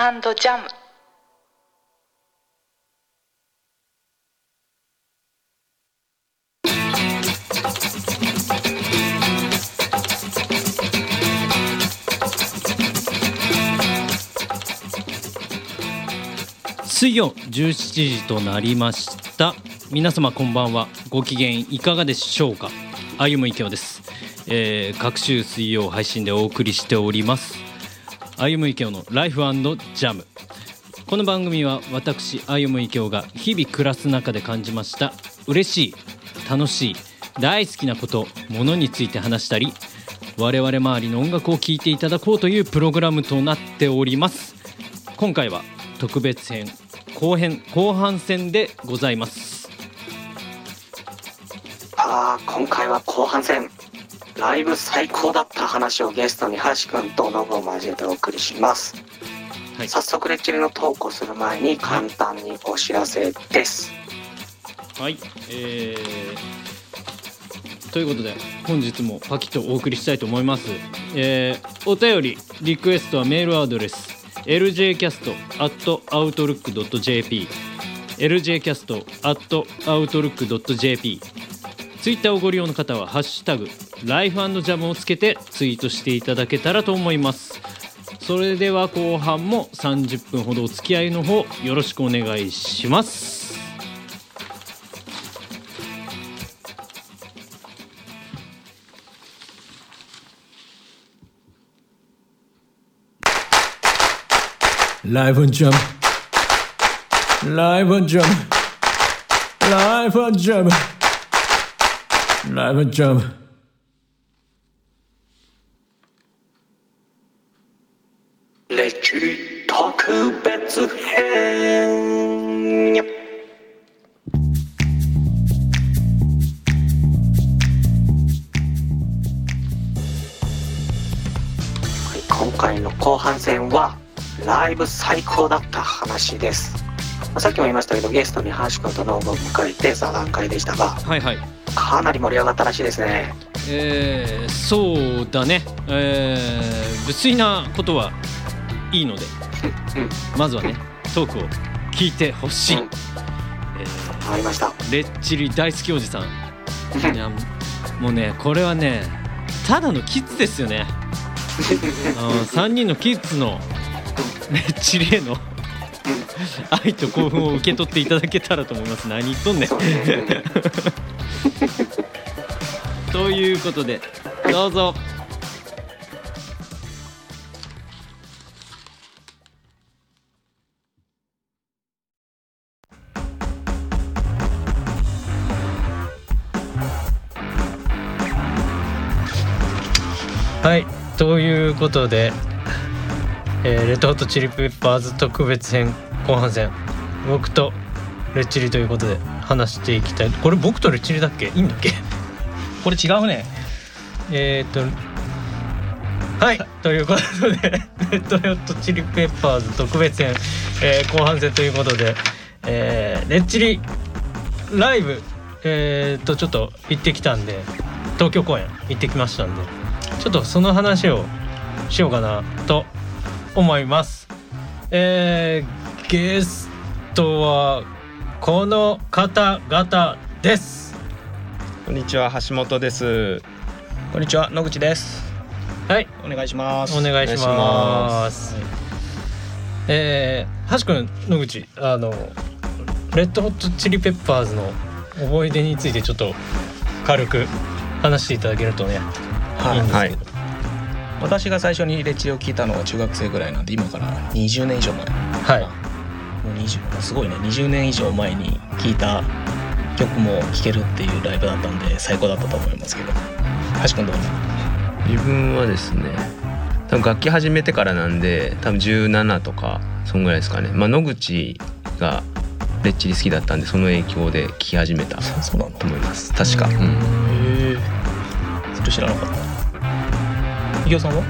フジャム水曜17時となりました。皆様こんばんは。ご機嫌いかがでしょうか。歩む池尾です、えー、各週水曜配信でお送りしております。歩む池尾のライフジャム。この番組は私歩む池尾が日々暮らす中で感じました嬉しい楽しい大好きなことものについて話したり我々周りの音楽を聴いていただこうというプログラムとなっております。今回は特別編後編後半戦でございます。あー今回は後半戦。ライブ最高だった話をゲストに橋君とノブを交えてお送りします、はい。早速レッチリのトークをする前に簡単にお知らせです。はい。えー、ということで本日もパキッとお送りしたいと思います。えー、お便りリクエストはメールアドレス ljcast.outlook.jp ljcast.outlook.jp ツイッターをご利用の方は「ハッシュタグライフジャムをつけてツイートしていただけたらと思います。それでは後半も30分ほどお付き合いの方よろしくお願いします。ライフジャムライフジャムライフジャムライフジャムレッチリ特別編はい今回の後半戦はライブ最高だった話です。まあさっきも言いましたけどゲストに橋君とノブを迎えて座談会でしたがはいはいかなり盛り上がったらしいですね。えー、そうだね。えー、無粋なことはいいのでうんまずはねトークを聞いてほしい、うん。えわかりました。ーレッチリ大好きおじさん。いやもうねこれはねただのキッズですよね。3人のキッズのレッチリへの愛と興奮を受け取っていただけたらと思います。何言っとんねんということでどうぞ。はいということで、えーレッドホットチリペッパーズ特別編後半戦。僕とレッチリということで話していきたい。これ僕とレッチリだっけ？いいんだっけ？これ違うね。えー、っとはい。ということでレッドホットチリペッパーズ特別編、えー後半戦ということで、えーレッチリライブえー、っとちょっと行ってきたんで東京公演行ってきましたんでちょっとその話をしようかなと思います。えー、ゲストはこの方々ですこんにちは橋本です。こんにちは野口です。はい。お願いします。お願いします。えー、橋君野口あのレッドホットチリペッパーズの思い出についてちょっと軽く話していただけるとね、はい。いんですけど。はい。私が最初にレッチリを聞いたのは中学生ぐらいなんで今から20年以上前。はい。もう20すごいね。20年以上前に聞いた曲も聴けるっていうライブだったんで最高だったと思いますけど。橋君どうぞ自分はですね多分楽器始めてからなんで多分17とかそんぐらいですかね。まあ野口がレッチリ好きだったんでその影響で聴き始めたとそうなの。思います。確か、うん。へえそれ知らなかった。伊京さんは？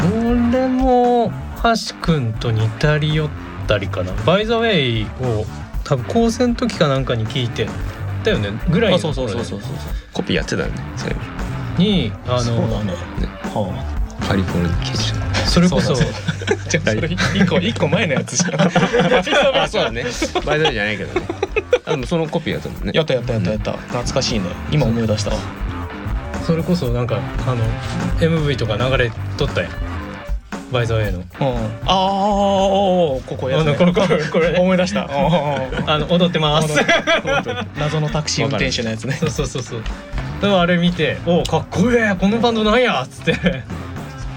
俺も橋君と似たり寄ったりかな。バイザウェイを多分高専の時かなんかに聞いてだよねぐらいのあそうそうそうそうそうコピーやってたんでそれにあそうだのね。はあ。カリフォルニケーション。それこそ。じゃあそれ一個一個前のやつじゃん。あそうだね。バイトじゃないけどね。あでもそのコピーやったもんね。やったやったやったやった。懐かしいね。今思い出したわ。それこそなんかあの MV とか流れとったやんバイザー A の。うん。ああここやつね。あのこれこれこれ。ね思い出した。ああの踊ってます。あ謎のタクシー運転手のやつね。そうそうそうそう。でもあれ見て「おおかっこいい。このバンドなんや」っつって。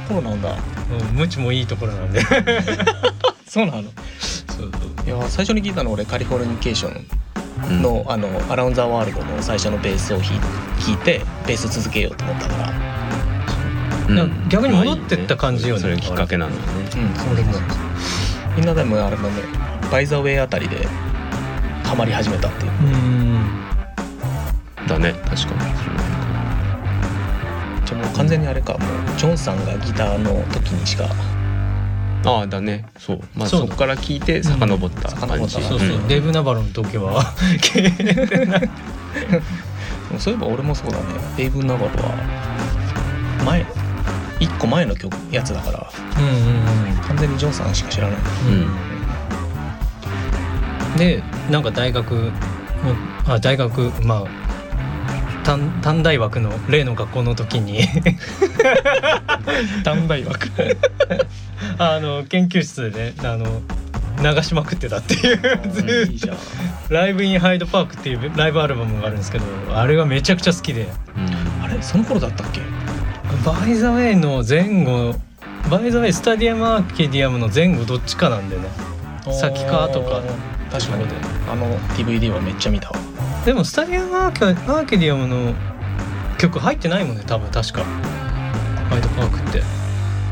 そうなんだ。うん無知もいいところなんで。そうなの。そういや最初に聞いたの俺カリフォルニケーションうん。の,、あのアラウンザワールドの最初のベースを弾いてベース続けようと思ったから逆に戻ってった感じよねそれきっかけなのね。うん俺もみんなでもあれだねバイザウェイあたりでハマり始めたっていう。うん。だね確かに。じゃあもう完全にあれかもうジョンさんがギターの時にしか。ああだね。そう。まあそこから聞いて遡ったうん。感じ。遡った。そうそう、ん。デーブ・ナバロの時は。そういえば俺もそうだね。デイブ・ナバロは前一個前の曲やつだから。うんうん完全にジョンさんしか知らない。うん。うんでなんか大学のあ大学まあ短短大枠の例の学校の時に。短大枠。あの研究室でねあの流しまくってたっていう。ライブ・イン・ハイド・パークっていうライブアルバムがあるんですけどあれがめちゃくちゃ好きで。あれその頃だったっけ？バイ・ザ・ウェイの前後By the Way Stadium Arcadium の前後どっちかなんでね。先か後か。確かに。あの DVD はめっちゃ見た。わでも Stadium Arcadium の曲入ってないもんね多分確か。ハイドパークって。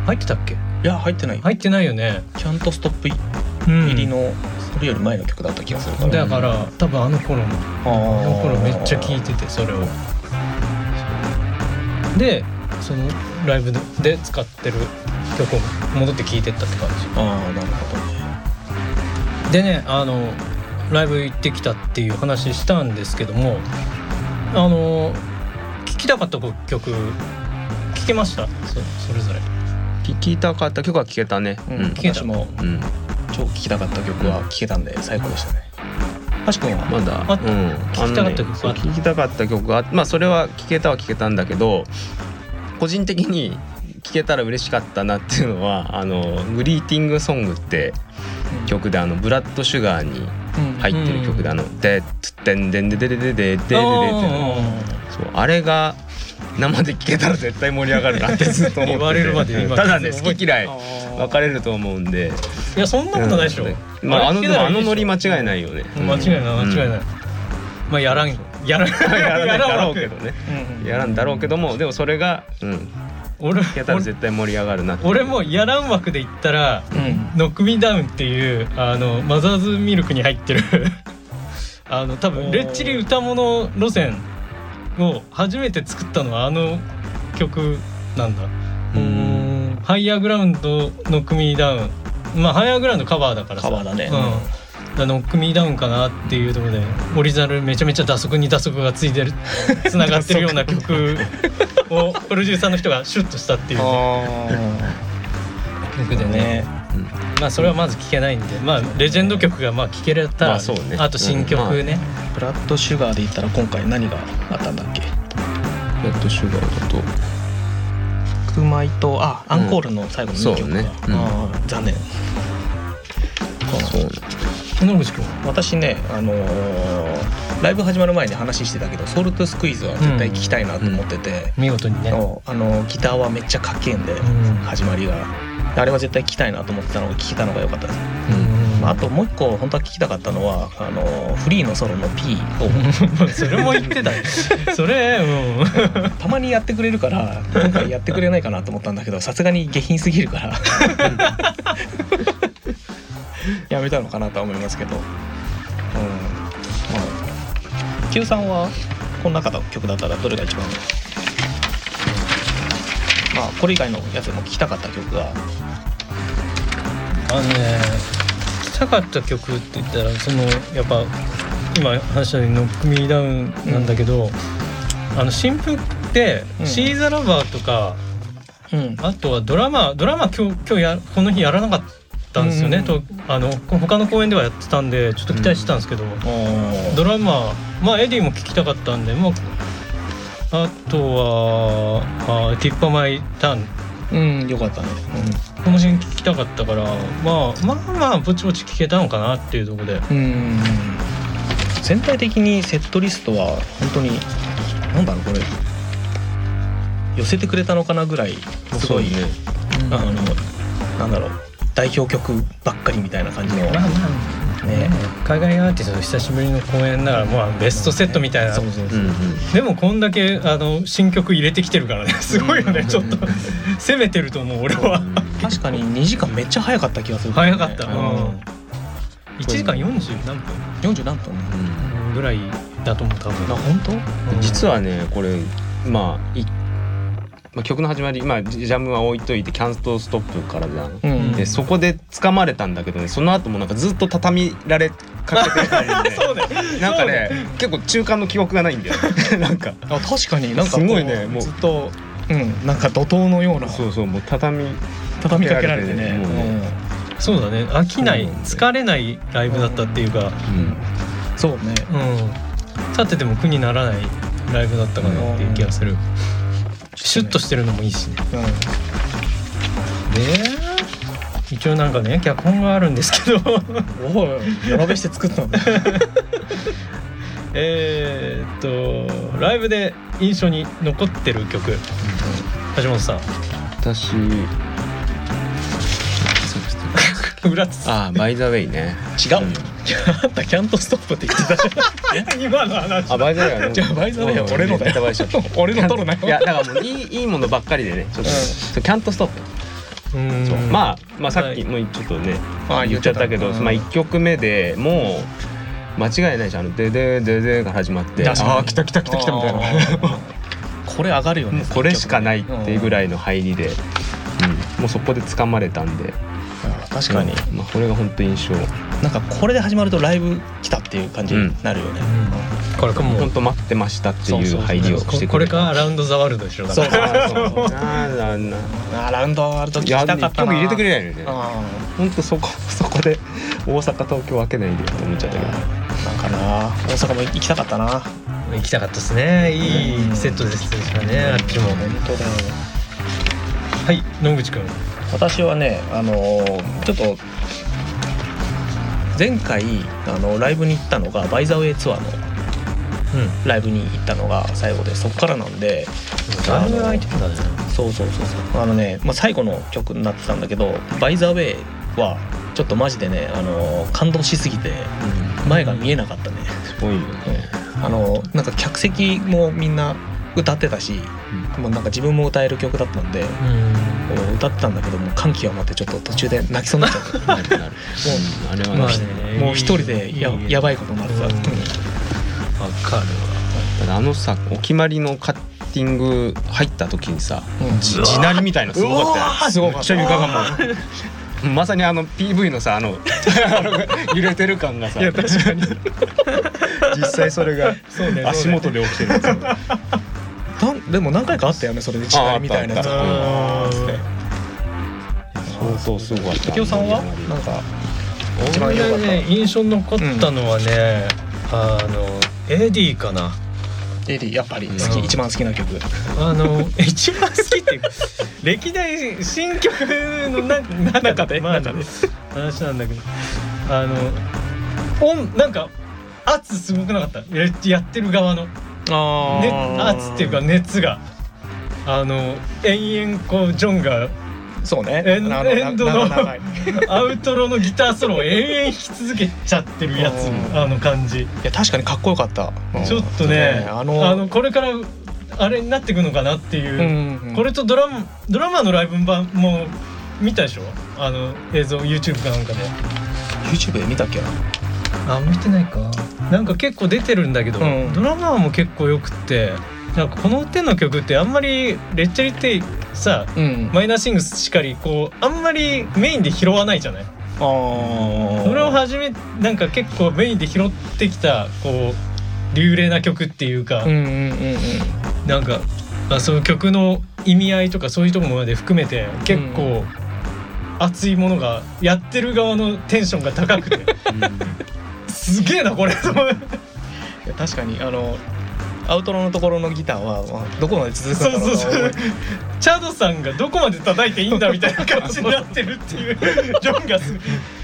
入ってたっけ？いや入ってない、入ってないよね、キャントストップうん。入りのそれより前の曲だった気がするから。だから多分あの頃の。あの頃めっちゃ聴いててそれを。でそのライブで使ってる曲を戻って聴いてったって感ああなるほど。でねあのライブ行ってきたっていう話したんですけどもあの聴きたかった曲聴けました？そそれぞれ。き聞いたかった曲は聞けたね。うんうん。聞けた。私もうん。超聴きたかった曲は聴けたんで最高でしたね。橋君はまだあうん。聞きたかった曲あのね聞きたかったまあそれは聞けたは聞けたんだけど個人的に聞けたら嬉しかったなっていうのはあの「グリーティングソング」って曲であのブラッドシュガーに入ってる曲であの「でつってんでんででででででででで」ってそうあれが生で聴けたら絶対盛り上がるなってずっと思っててただね好き嫌い分かれると思うんでいやそんなことないでしょ、うんまああのあのノリ間違違いないよね間違いない間違いない、まあやらんやらんやらない。だろうけやどねうんやらんだろうけどもでもそれがうん。俺聞けたら絶対盛り上がるな。俺もやらん枠で言ったらうん。ノックミーダウンっていうあのマザーズミルクに入ってる。あの多分レッチリ歌物路線を初めて作ったのはあの曲なんだ。うん。ハイヤーグラウンドノックミーダウン。まあハイヤーグラウンドカバーだからさ。カバーだね。うんだからノックミーダウンかなっていうところでオリジナルめちゃめちゃ打足に打足がついてる つながってるような曲をプロデューサーの人がシュッとしたっていうね、曲でね。ね。まあそれはまず聴けないんでまあレジェンド曲がまあ聴けれたら、まあそうね。あと新曲ね、ブラッドシュガーで言ったら今回何があったんだっけ？レッドシュガーだと白米とあアンコールの最後の2曲。うね。うん。残念。そうね野口君私ねあのーライブ始まる前に話してたけどソルトスクイーズは絶対聞きたいなと思ってて、見事にね、あのギターはめっちゃかっけえんで、うん。始まりが。あれは絶対聞きたいなと思ってたのが聞けたのが良かったです、うん。まあ、あともう一個本当は聞きたかったのはあのフリーのソロの P を。それも言ってた。よ それうん。たまにやってくれるから今回やってくれないかなと思ったんだけどさすがに下品すぎるから やめたのかなとは思いますけど、うん。まあ Q さんはこの中の曲だったらどれが一番？まあこれ以外のやつでも聴きたかった曲が。あのね聴きたかった曲って言ったらそのやっぱ今話したように「ノックミーダウン」なんだけど、あの新譜でうん「シーザ・ラバー」とかうん。あとはドラマドラマ今日今日やこの日やらなかったんですよね、うんとあの他の公演ではやってたんでちょっと期待してたんですけど、ドラマまあエディも聞きたかったんでまああとはあティッパマイターン。うんよかったね。このシーン聞きたかったからまあまあまあぼちぼち聞けたのかなっていうところで。うんうん全体的にセットリストは本当になんだろうこれ。寄せてくれたのかなぐらいすごい、ね。あのなんだろう代表曲ばっかりみたいな感じの。まあまあ。ね。海外アーティスト久しぶりの公演だからまあベストセットみたいな。そうそうそう、うんうん。でもこんだけあの新曲入れてきてるからね。すごいよね。うんちょっと。攻めてると思う俺は。確かに2時間めっちゃ早かった気がする、早かった。ううん。ん1時間40何分？40何分？ぐらいだと思う多あ分本当？うん。実はねこれまあいまあ曲の始まりまあジャムは置いといて「キャンストストップ」からじゃん。うん。でそこで掴まれたんだけどねその後もなんかずっと畳られかけてたりで。そうね。なんかね結構中間の記憶がないんだよね。なんか。あ確かに。なんかすごいねもう。ずっとうんなんか怒涛のような。そうそうもう畳。畳みかけられてね。もう。ねそうだね。飽きない疲れないライブだったっていうか。うん。うん。そうね。うん。立ってても苦にならないライブだったかなっていう気がするシュッとしてるのもいいしね。うん。で一応なんかね脚本があるんですけど。おい並べして作ったんだ えーっとライブで印象に残ってる曲。橋本さん。私。裏つつ。ああバイザウェイね。違うあんたキャントストップって言ってたじ今の話。あバイザウェイはねじゃあバイザウェイは俺のだよ。俺の取るなよ。いやだからもういいいいものばっかりでね。ちょっと、キャントストップ。うん。そう。まあまあさっはい。きもうちょっとね、あ言っちゃったけど、うん。まあ1曲目でもう間違いないじゃん。あの「でででで」が始まって。ああー来た来た来た来たみたいな。これ上がるよねこれしかないっていうぐらいの入りで、うん、もうそこで掴まれたんで。あ確かに。うん。まあ、これが本当印象。なんかこれで始まるとライブ来たっていう感じになるよね、これかも本当待ってましたっていう入りをしてくれここれかアラウンドザワールドでしょだそう。からそうそう。なあラウンドあると聞きいやたかったな曲入れてくれないよね。あ本当そこ そこで大阪東京分けないでって思っちゃったけど。ーなんかな。大阪も行きたかったな。行きたかったですね。いいセットですからねあっちも。本当だよ。はい野口くん私はねあのーちょっと前回あのライブに行ったのがバイザウェイツアーのうん。ライブに行ったのが最後でそこからなんでだいぶ空いてたね。そうそうそうそう。あのね、まあ、最後の曲になってたんだけど「バイザウェイはちょっとマジでね、あのー感動しすぎて前が見えなかったね、すごいよね。あのーなんか客席もみんな歌ってたし、もうなんか自分も歌える曲だったんで、うん歌ってたんだけどもう感極まってちょっと途中で泣きそうになっちゃってなるなる。あまあねもう一人でややばいことになってた、わかるただあのさお決まりのカッティング入った時にさうん。地地鳴りみたいなのすごかったよ。すごかった。床がもうまさにあの PV のさあの 揺れてる感がさ。確かに。実際それが足元で起きてるやつ。なんでも何回かあったよねそれで地鳴りみたいなやつああったつって相当すごかった。竹雄さんは？なんか一番ね印象に残ったのはね、あのエディかな。エディやっぱり好き、うん一番好きな曲。あの 一番好きっていうか 歴代新曲のな中で？まあ中で？話なんだけど。あの音なんか圧すごくなかった。ややってる側の、あね、圧っていうか熱が。あの延々こうジョンがそうね。エンンドのアウトロのギターソロを延々弾き続けちゃってるやつうんあの感じや確かにかっこよかった、うんちょっとねああののこれからあれになっていくのかなっていう、これとドラマドラマのライブ版も見たでしょあの映像 YouTube かなんかで YouTube で見たっけなあ見てないかなんか結構出てるんだけど、うんドラマも結構よくってなんかこの手の曲ってあんまりレッチャリってさうん。マイナーシングスしかりこうあんまりメインで拾わないじゃない？あー。それを初めなんか結構メインで拾ってきたこう流麗な曲っていうか、うんうんうんうん。なんか、まあ、その曲の意味合いとかそういうところまで含めて結構熱いものがやってる側のテンションが高くて。すげえなこれ。確かにあのアウトロのところのギターは、まあ、どこまで続くかな。うそうそう。チャドさんがどこまで叩いていいんだみたいな感じになってるっていう。ジョンがす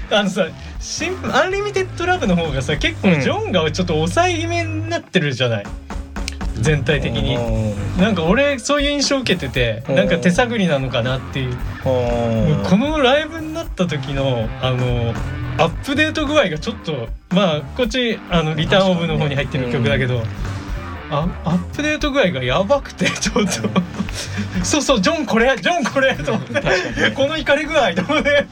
あのさシンアンリミテッドラブの方がさ結構うん。ジョンがちょっと抑え気味になってるじゃない。全体的に。うん。なんか俺そういう印象を受けててうん。なんか手探りなのかなっていう。うん。このライブになった時のあのアップデート具合がちょっとまあこっちあのリターンオブの方に入ってる曲だけど、あアップデート具合がやばくてちょっと。そうそうジョンこれジョンこれと思って。この怒り具合と思って。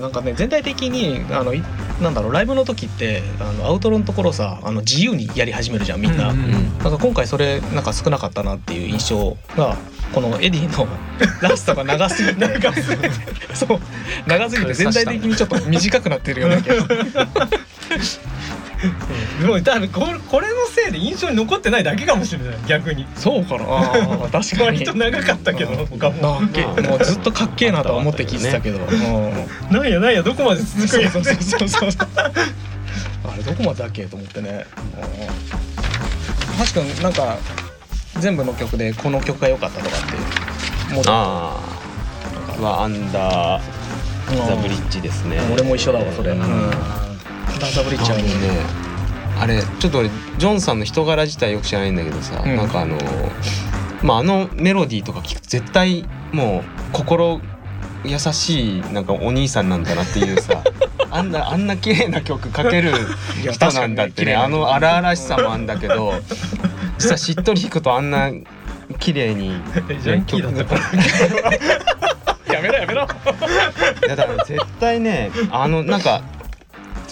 なんかね全体的にあのいなんだろうライブの時ってあのアウトロのところさあの自由にやり始めるじゃんみんな。うんなんか今回それなんか少なかったなっていう印象がこのエディのラストが長すぎて。長すぎて。そう。長すぎて全体的にちょっと短くなってるような気が もう多分これこれのせいで印象に残ってないだけかもしれない。逆に。そうかな。あー確かに。割と長かったけど他も。なっけもうずっとかっけえなとは思って聞いてたけど、うんなんやなんやどこまで続くんや。そうそうそうそう。そうあれどこまでだっけと思ってね。橋君なんか全部の曲でこの曲が良かったとかって思うああはアンダー。ザブリッジですね。俺も一緒だわそれ、ううんん、ダンサブリッジはあのねあれちょっと俺ジョンさんの人柄自体よく知らないんだけどさ、うん。なんかあのまああのメロディーとか聞くと絶対もう心優しいなんかお兄さんなんだなっていうさ あんなあんな綺麗な曲かける人なんだってねあの荒々しさもあんだけど実はしっとり弾くとあんな綺麗に やめろやめろ。だから絶対ねあのなんか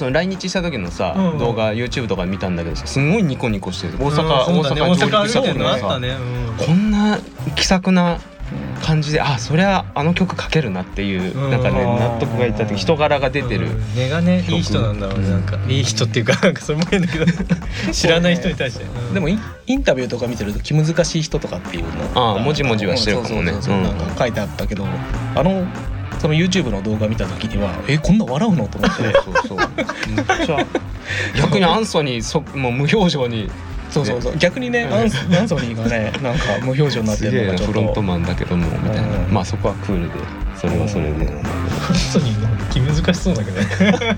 その来日した時のさ、うん動画 YouTube とか見たんだけどさすごいニコニコしてる。大阪、うんね。大阪上陸した時のさね、うん。こんな気さくな感じであそりゃあの曲かけるなっていう、うん。なんかね納得がいった時人柄が出てる、うん。根がねいい人なんだろうね。なんかいい人っていうかなんかそれも変だけど知らない人に対して、うん。でもインインタビューとか見てると気難しい人とかっていうの。ああもじもじはしてるかもね。そうそうそう。うん。なんか書いてあったけどあのその YouTube の動画見た時にはえこんな笑うの？と思って。そうそうそう。逆にアンソニーそもう無表情に。そうそうそう。逆にねアンスアンソニーがねなんか無表情になってすげえなるのがちょっと。フロントマンだけどもみたいな、うん。まあそこはクールでそれはそれで、本当に気難しそうだけどね。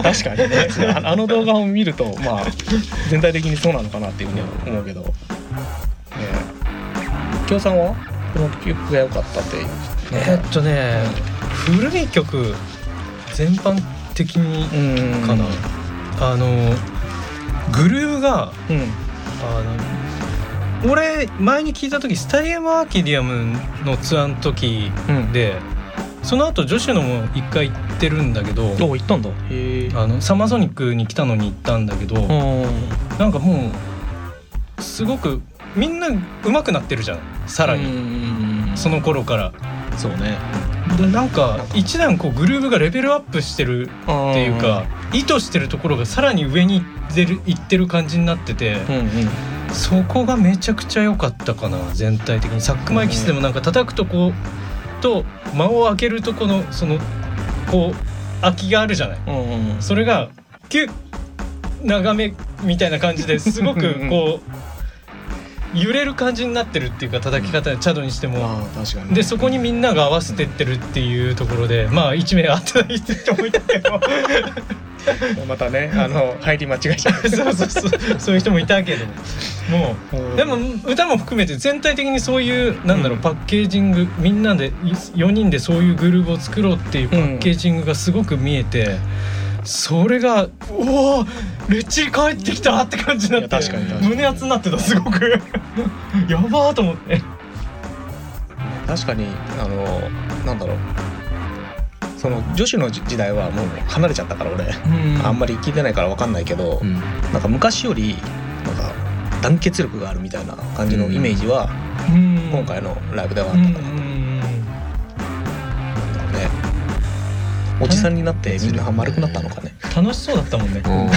確かにね。ああの動画を見るとまあ全体的にそうなのかなっていうふうには思うけど。ね。京さんは？この曲が良かったって。いうえっとね古い曲全般的にうん。かな、あのグルーヴがうん。あの俺前に聞いた時スタリアムアーキディアムのツアーの時うん。でその後女子のも一回行ってるんだけどお行ったんだ。あのサマーソニックに来たのに行ったんだけど、なんかもうすごくみんな上手くなってるじゃん。さらに、にその頃から。そうね。でなんか一段こうグルーヴがレベルアップしてるっっていうか意図してるところがさらに上に行ってる行ってる感じになってて、うんうん。そこがめちゃくちゃ良かったかな全体的に。サックマイキスでもなんか叩くとこうと間を開けるとこのそのこう空きがあるじゃない。うんうんそれがキュッ長めみたいな感じですごくこう揺れる感じになってるっていうか叩き方チャドにしても。ああ確かに。でそこにみんなが合わせてってるっていうところでまあ一名合ってない人もいたけど。またねあの入り間違えちゃう。そうそうそう。そういう人もいたけど。もうん。うでも歌も含めて全体的にそういうなんだろううん。パッケージングみんなで4人でそういうグルーヴを作ろうっていうパッケージングがすごく見えて。それがおおレッチリ帰ってきたって感じになって。確かに確かに。胸熱になってたすごく。やばーと思って。確かにあのなんだろう。その女子の時代はもう離れちゃったから俺、あんまり聞いてないから分かんないけど、うん。なんか昔よりなんか団結力があるみたいな感じのイメージは今今回のライブではあっうんたかな、ねおじさんになってみんな丸くなったのかね？楽しそうだったもんね。うんめっ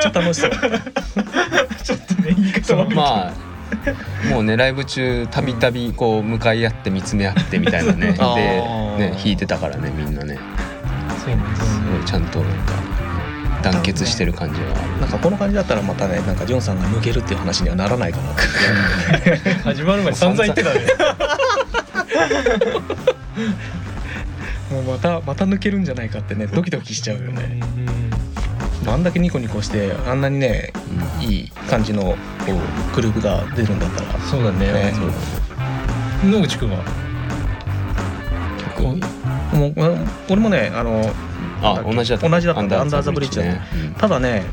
ちゃ楽しそう。ちょっとね言い方悪いけど。まあもうねライブ中たびたびこう向かい合って見つめ合ってみたいなね。でね弾いてたからねみんなね。すごいちゃん。となんか団結してる感じがあるなんかこの感じだったらまたねなんかジョンさんが抜けるっていう話にはならないかなって始まる前に散々言ってたね もうまたまた抜けるんじゃないかってねドキドキしちゃうよね。あんだけニコニコしてあんなにねいい感じのこうグループが出るんだったら。そうだね。ね。そう野口くんは？曲もううん俺もねあのあ同じだった同じだった。んだアンダーザブリッジだったね。うん。ただね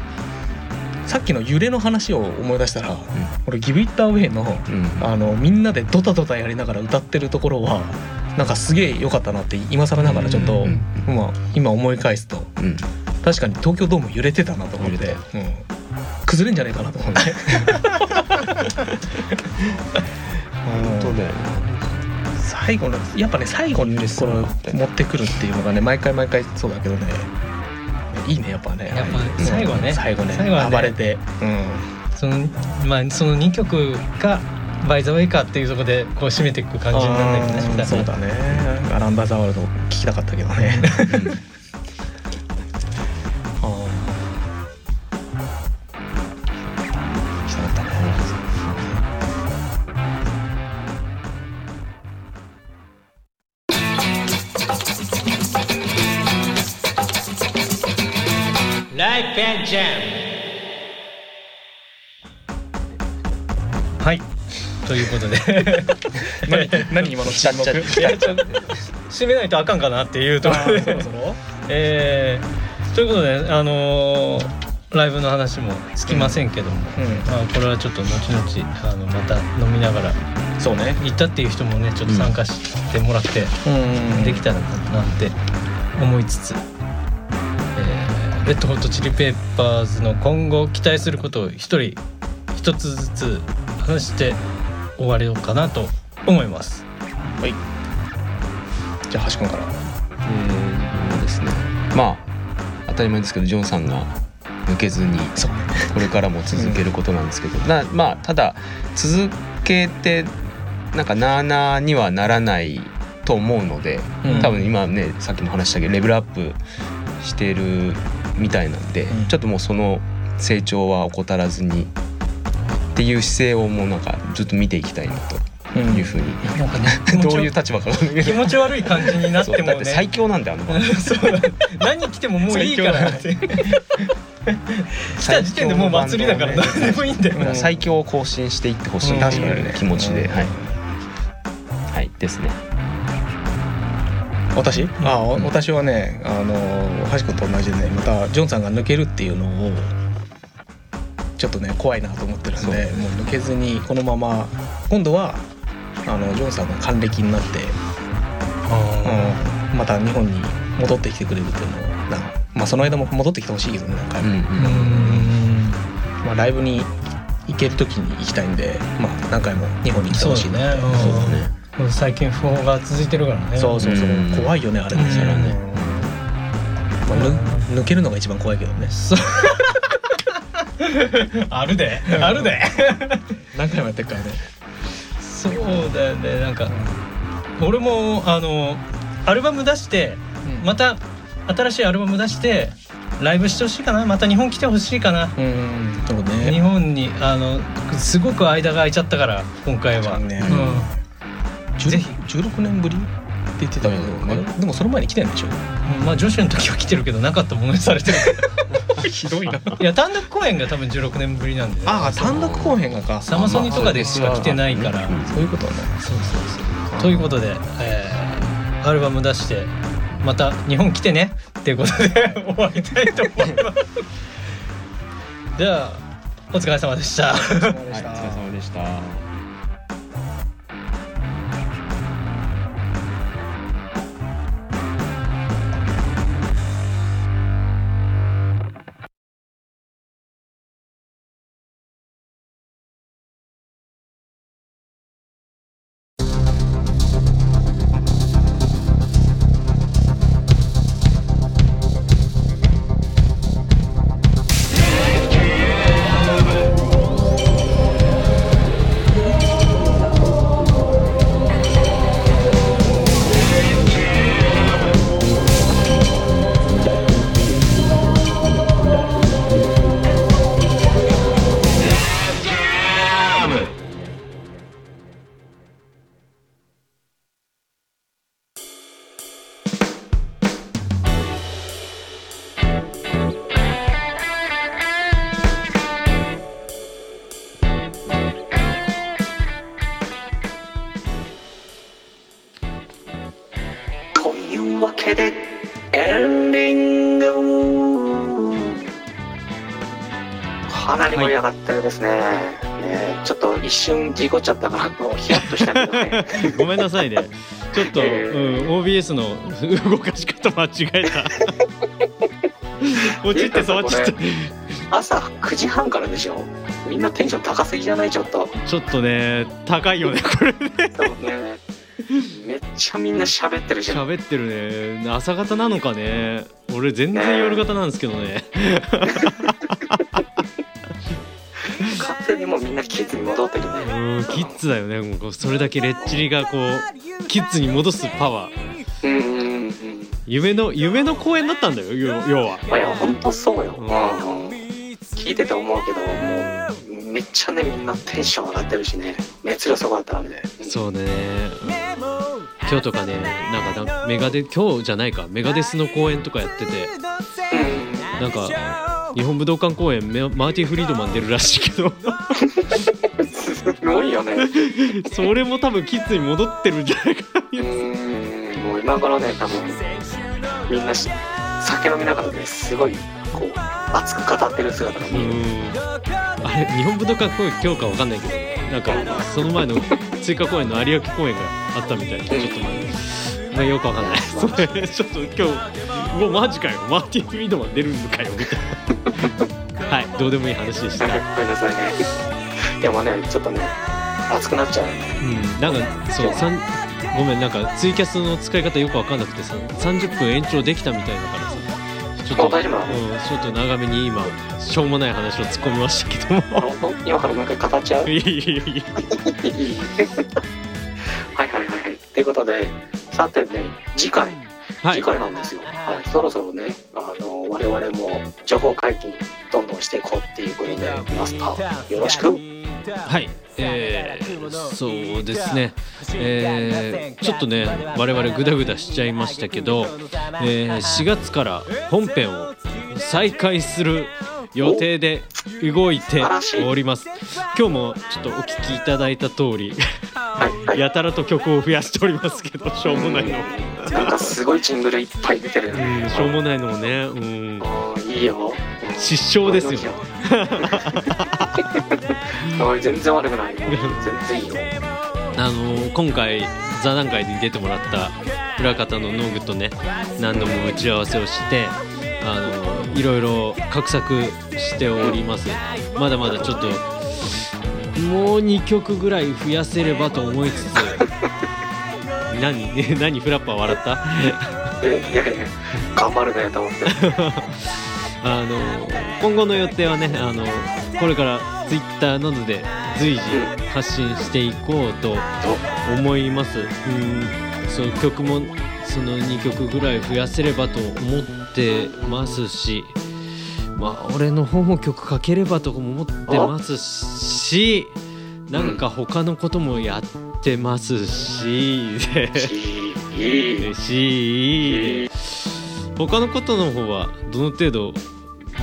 さっきの揺れの話を思い出したら、俺ギブイッターウェイのうん。あのみんなでドタドタやりながら歌ってるところはなんかすげえ良かったなって今更ながらちょっと、うんまあ、今思い返すとうん。確かに東京ドーム揺れてたなと思って。うん、崩れんじゃないかなと思って。本当だよね。最後のやっぱね最後にこれ持ってくるっていうのがね毎回毎回そうだけどね。いいねやっぱね。やっぱ最後ね。うん最後ね最後はね。暴れて、うん、そのまあその2曲が「バイ・ザ・ウェイカー」っていうところでこう締めていく感じになるんだよね。あーそうだね。アランダーザワールド聞きたかったけどねことで。何何今の沈黙？締めないとあかんかなっていうところで。そろそろ。えーということであのーライブの話もつきませんけども、うまあ、これはちょっと後々あのまた飲みながらんそうね。行ったっていう人もねちょっと参加してもらって、うん。できたらななんて思いつつ、えーレッドホットチリペッパーズの今後期待することを一人一つずつ話して終わりようかなと思います。じゃあ橋君から。えーですね。まあ当たり前ですけどジョンさんが抜けずにそう。これからも続けることなんですけど、なまあただ続けてなんかなあなあにはならないと思うので、うん。多分今ねさっきも話したけどレベルアップしてるみたいなんで、うん。ちょっともうその成長は怠らずにっていう姿勢をもうなんかずっと見ていきたいなとうん。いうふうに、なんかね どちういう立場か気ど。持ち悪い感じになってもね。そうだって最強なんだよあの子。そうだ。何来てももういいから。って来た時点でもう祭りだから何でもいいんだよ。最強を更新していってほしい。っていう気持ちで、はい、はいですね。私？あ、うん。私はねあの橋君と同じでねまたジョンさんが抜けるっていうのをちょっとね怖いなと思ってるんでもう抜けずにこのまま今度はあのジョンさんが還暦になって、うん、また日本に戻ってきてくれるっていうのをなまあその間も戻ってきてほしいけどね何回も、うんうーん。まあ、ライブに行ける時に行きたいんで、まあ、何回も日本に来てほしいなそうだね。最近不法が続いてるからね。そうそうそう。うん。怖いよねあれねうん。それはね、まあ、ぬ抜けるのが一番怖いけどね あるで。あるで。何回もやってるからね。そうだよねなんか。俺もあのアルバム出してまた新しいアルバム出してライブしてほしいかな。また日本来てほしいかな。うんそう日ね本にあのすごく間が空いちゃったから今回は、ねうぜひ。16年ぶりって言ってたけど、うんあれ？でもその前に来てんでしょ？ん、まあ女子の時は来てるけどなかったものにされてる ひどいな。いや単独公演が多分16年ぶりなんで、ね、ああ単独公演がか。サマソニとかでしか来てないから、うんそういうことね。そうそうそう。ということで、えーアルバム出してまた日本来てね。っていうことで終わりたいと思います。じゃあお疲れ様でした。はい、お疲れ様でした。事故っちゃったから、もうヒヤッとしたけどね。ごめんなさいねちょっと、うん、え OBS の動かし方間違えた 落ちて触っちゃった朝9時半からでしょ。みんなテンション高すぎじゃない？ちょっと。ちょっとね高いよねこれねね。めっちゃみんな喋ってるし。喋ってるね朝方なのかね俺全然夜型なんですけどね んなキッズに戻ってるね。うんキッズだよねもうそれだけレッチリがこうキッズに戻すパワーうん。夢の夢の公演だったんだよ要要はまあいや本当そうよ。ううんん聞いてて思うけどもうめっちゃねみんなテンション上がってるしね熱量すごかったんで。そうね、今日とかねなんかなメガデ今日じゃないかメガデスの公演とかやっててうん。なんか日本武道館公演メマーティ・フリードマン出るらしいけどすごいよね。それも多分キッズに戻ってるんじゃないかな。もう今頃ね多分みんなし酒飲みながらねすごいこう熱く語ってる姿がう見える。ん。あれ日本武道館公演今日かわかんないけどなんかその前の追加公演の有明公演があったみたいでちょっとまあまあよくわかんない。それちょっと今日もうマジかよ。マーティン・フリードマン出るのかよみたいな。はいどうでもいい話でした。ごめんなさいね。でもねちょっとね熱くなっちゃう。うん、なんかそうごめんなんかツイキャスの使い方よくわかんなくてさ30分延長できたみたいだからさちょっとうん、ちょっと長めに今しょうもない話を突っ込みましたけども今からもう一回語っちゃう？いやいやいやはいはいはいはい。ということでさてね次回はい次回なんですよ。はい、そろそろねあの我々も情報解禁どんどんしていこうっていうことでマスターよろしく。はい。えー、そうですね。えー、ちょっとね我々グダグダしちゃいましたけど、えー、4月から本編を再開する予定で動いております。今日もちょっとお聞きいただいた通り。やたらと曲を増やしておりますけどしょうもないの。なんかすごいジングルいっぱい出てるね。ん。しょうもないのもね。うん。うんいいよ。失笑ですよ全然悪くないよ。全然いいよ。あの今回座談会に出てもらった裏方のノグとね何度も打ち合わせをしてあのいろいろ画策しておりますまだまだちょっともう2曲ぐらい増やせればと思いつつ 何？何？フラッパー笑った？えいやいや頑張るねと思って。あの今後の予定はねあのこれからツイッターなどで随時発信していこうと思いますうんその曲もその2曲ぐらい増やせればと思ってますしまあ俺の方も曲かければと思ってますしなんか他のこともやってますしいい。し他のことの方はどの程度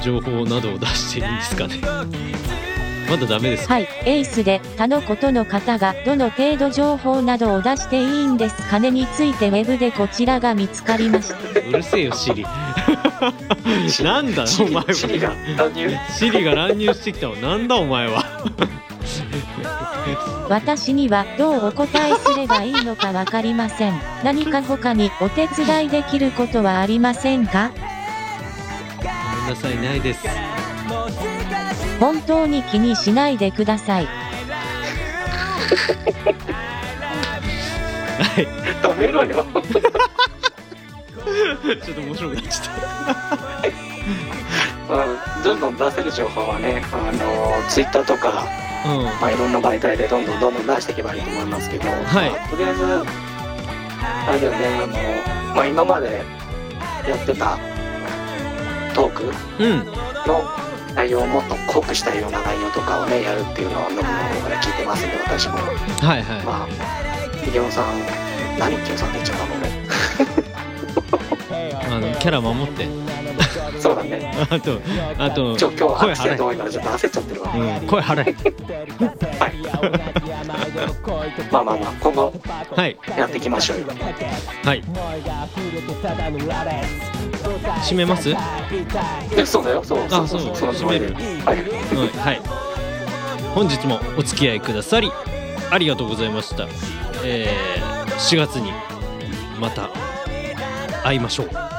情報などを出していいんですかね。まだダメですか？はい、エースで他のことの方がどの程度情報などを出していいんですかねについてウェブでこちらが見つかりました。うるせえよシリ。なんだお前は。シリが乱入。シリが乱入してきたわなんだお前は。私にはどうお答えすればいいのかわかりません。何か他にお手伝いできることはありませんか？ごめんなさい。ないです。本当に気にしないでください。はい。止めろよ。ちょっと面白くなっちゃっまあどんどん出せる情報はね、あのツイッターとか、たうん。まあ、いろんな媒体でどんどんどんどん出していけばいいと思いますけど、はい。まあとりあえずあれだよね、あのまあ今までやってたトークうん。の内容をもっと濃くしたような内容とかをねやるっていうのをノブの方から聞いてますんで私も。はいはまあヒゲオさん何ヒゲオさんって言っちゃったのねいあのキャラ守って。そうだね。あとあとちょ今日声アクシデント払多いからちょっと焦っちゃってるわ、え、うん、声払えまあまあまあ今後はい。やっていきましょうよ。はい。締めます？えそうだよ。そうあそうそのつもりで閉はい。うんはい。本日もお付き合いくださりありがとうございました。えー、4月にまた会いましょう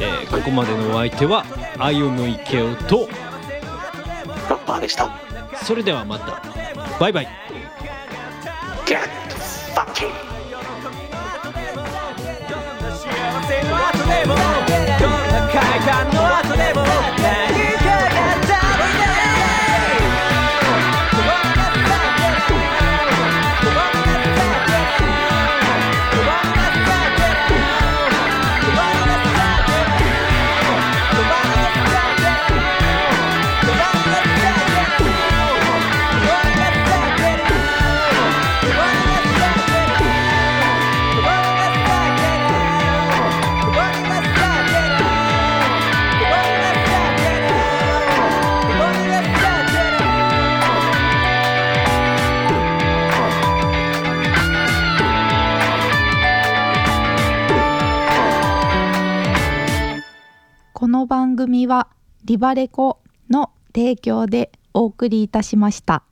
えー、ここまでのお相手はあゆむいけおとラッパーでした。それではまた。バイバイ。Get fucking こリバレコの提供でお送りいたしました。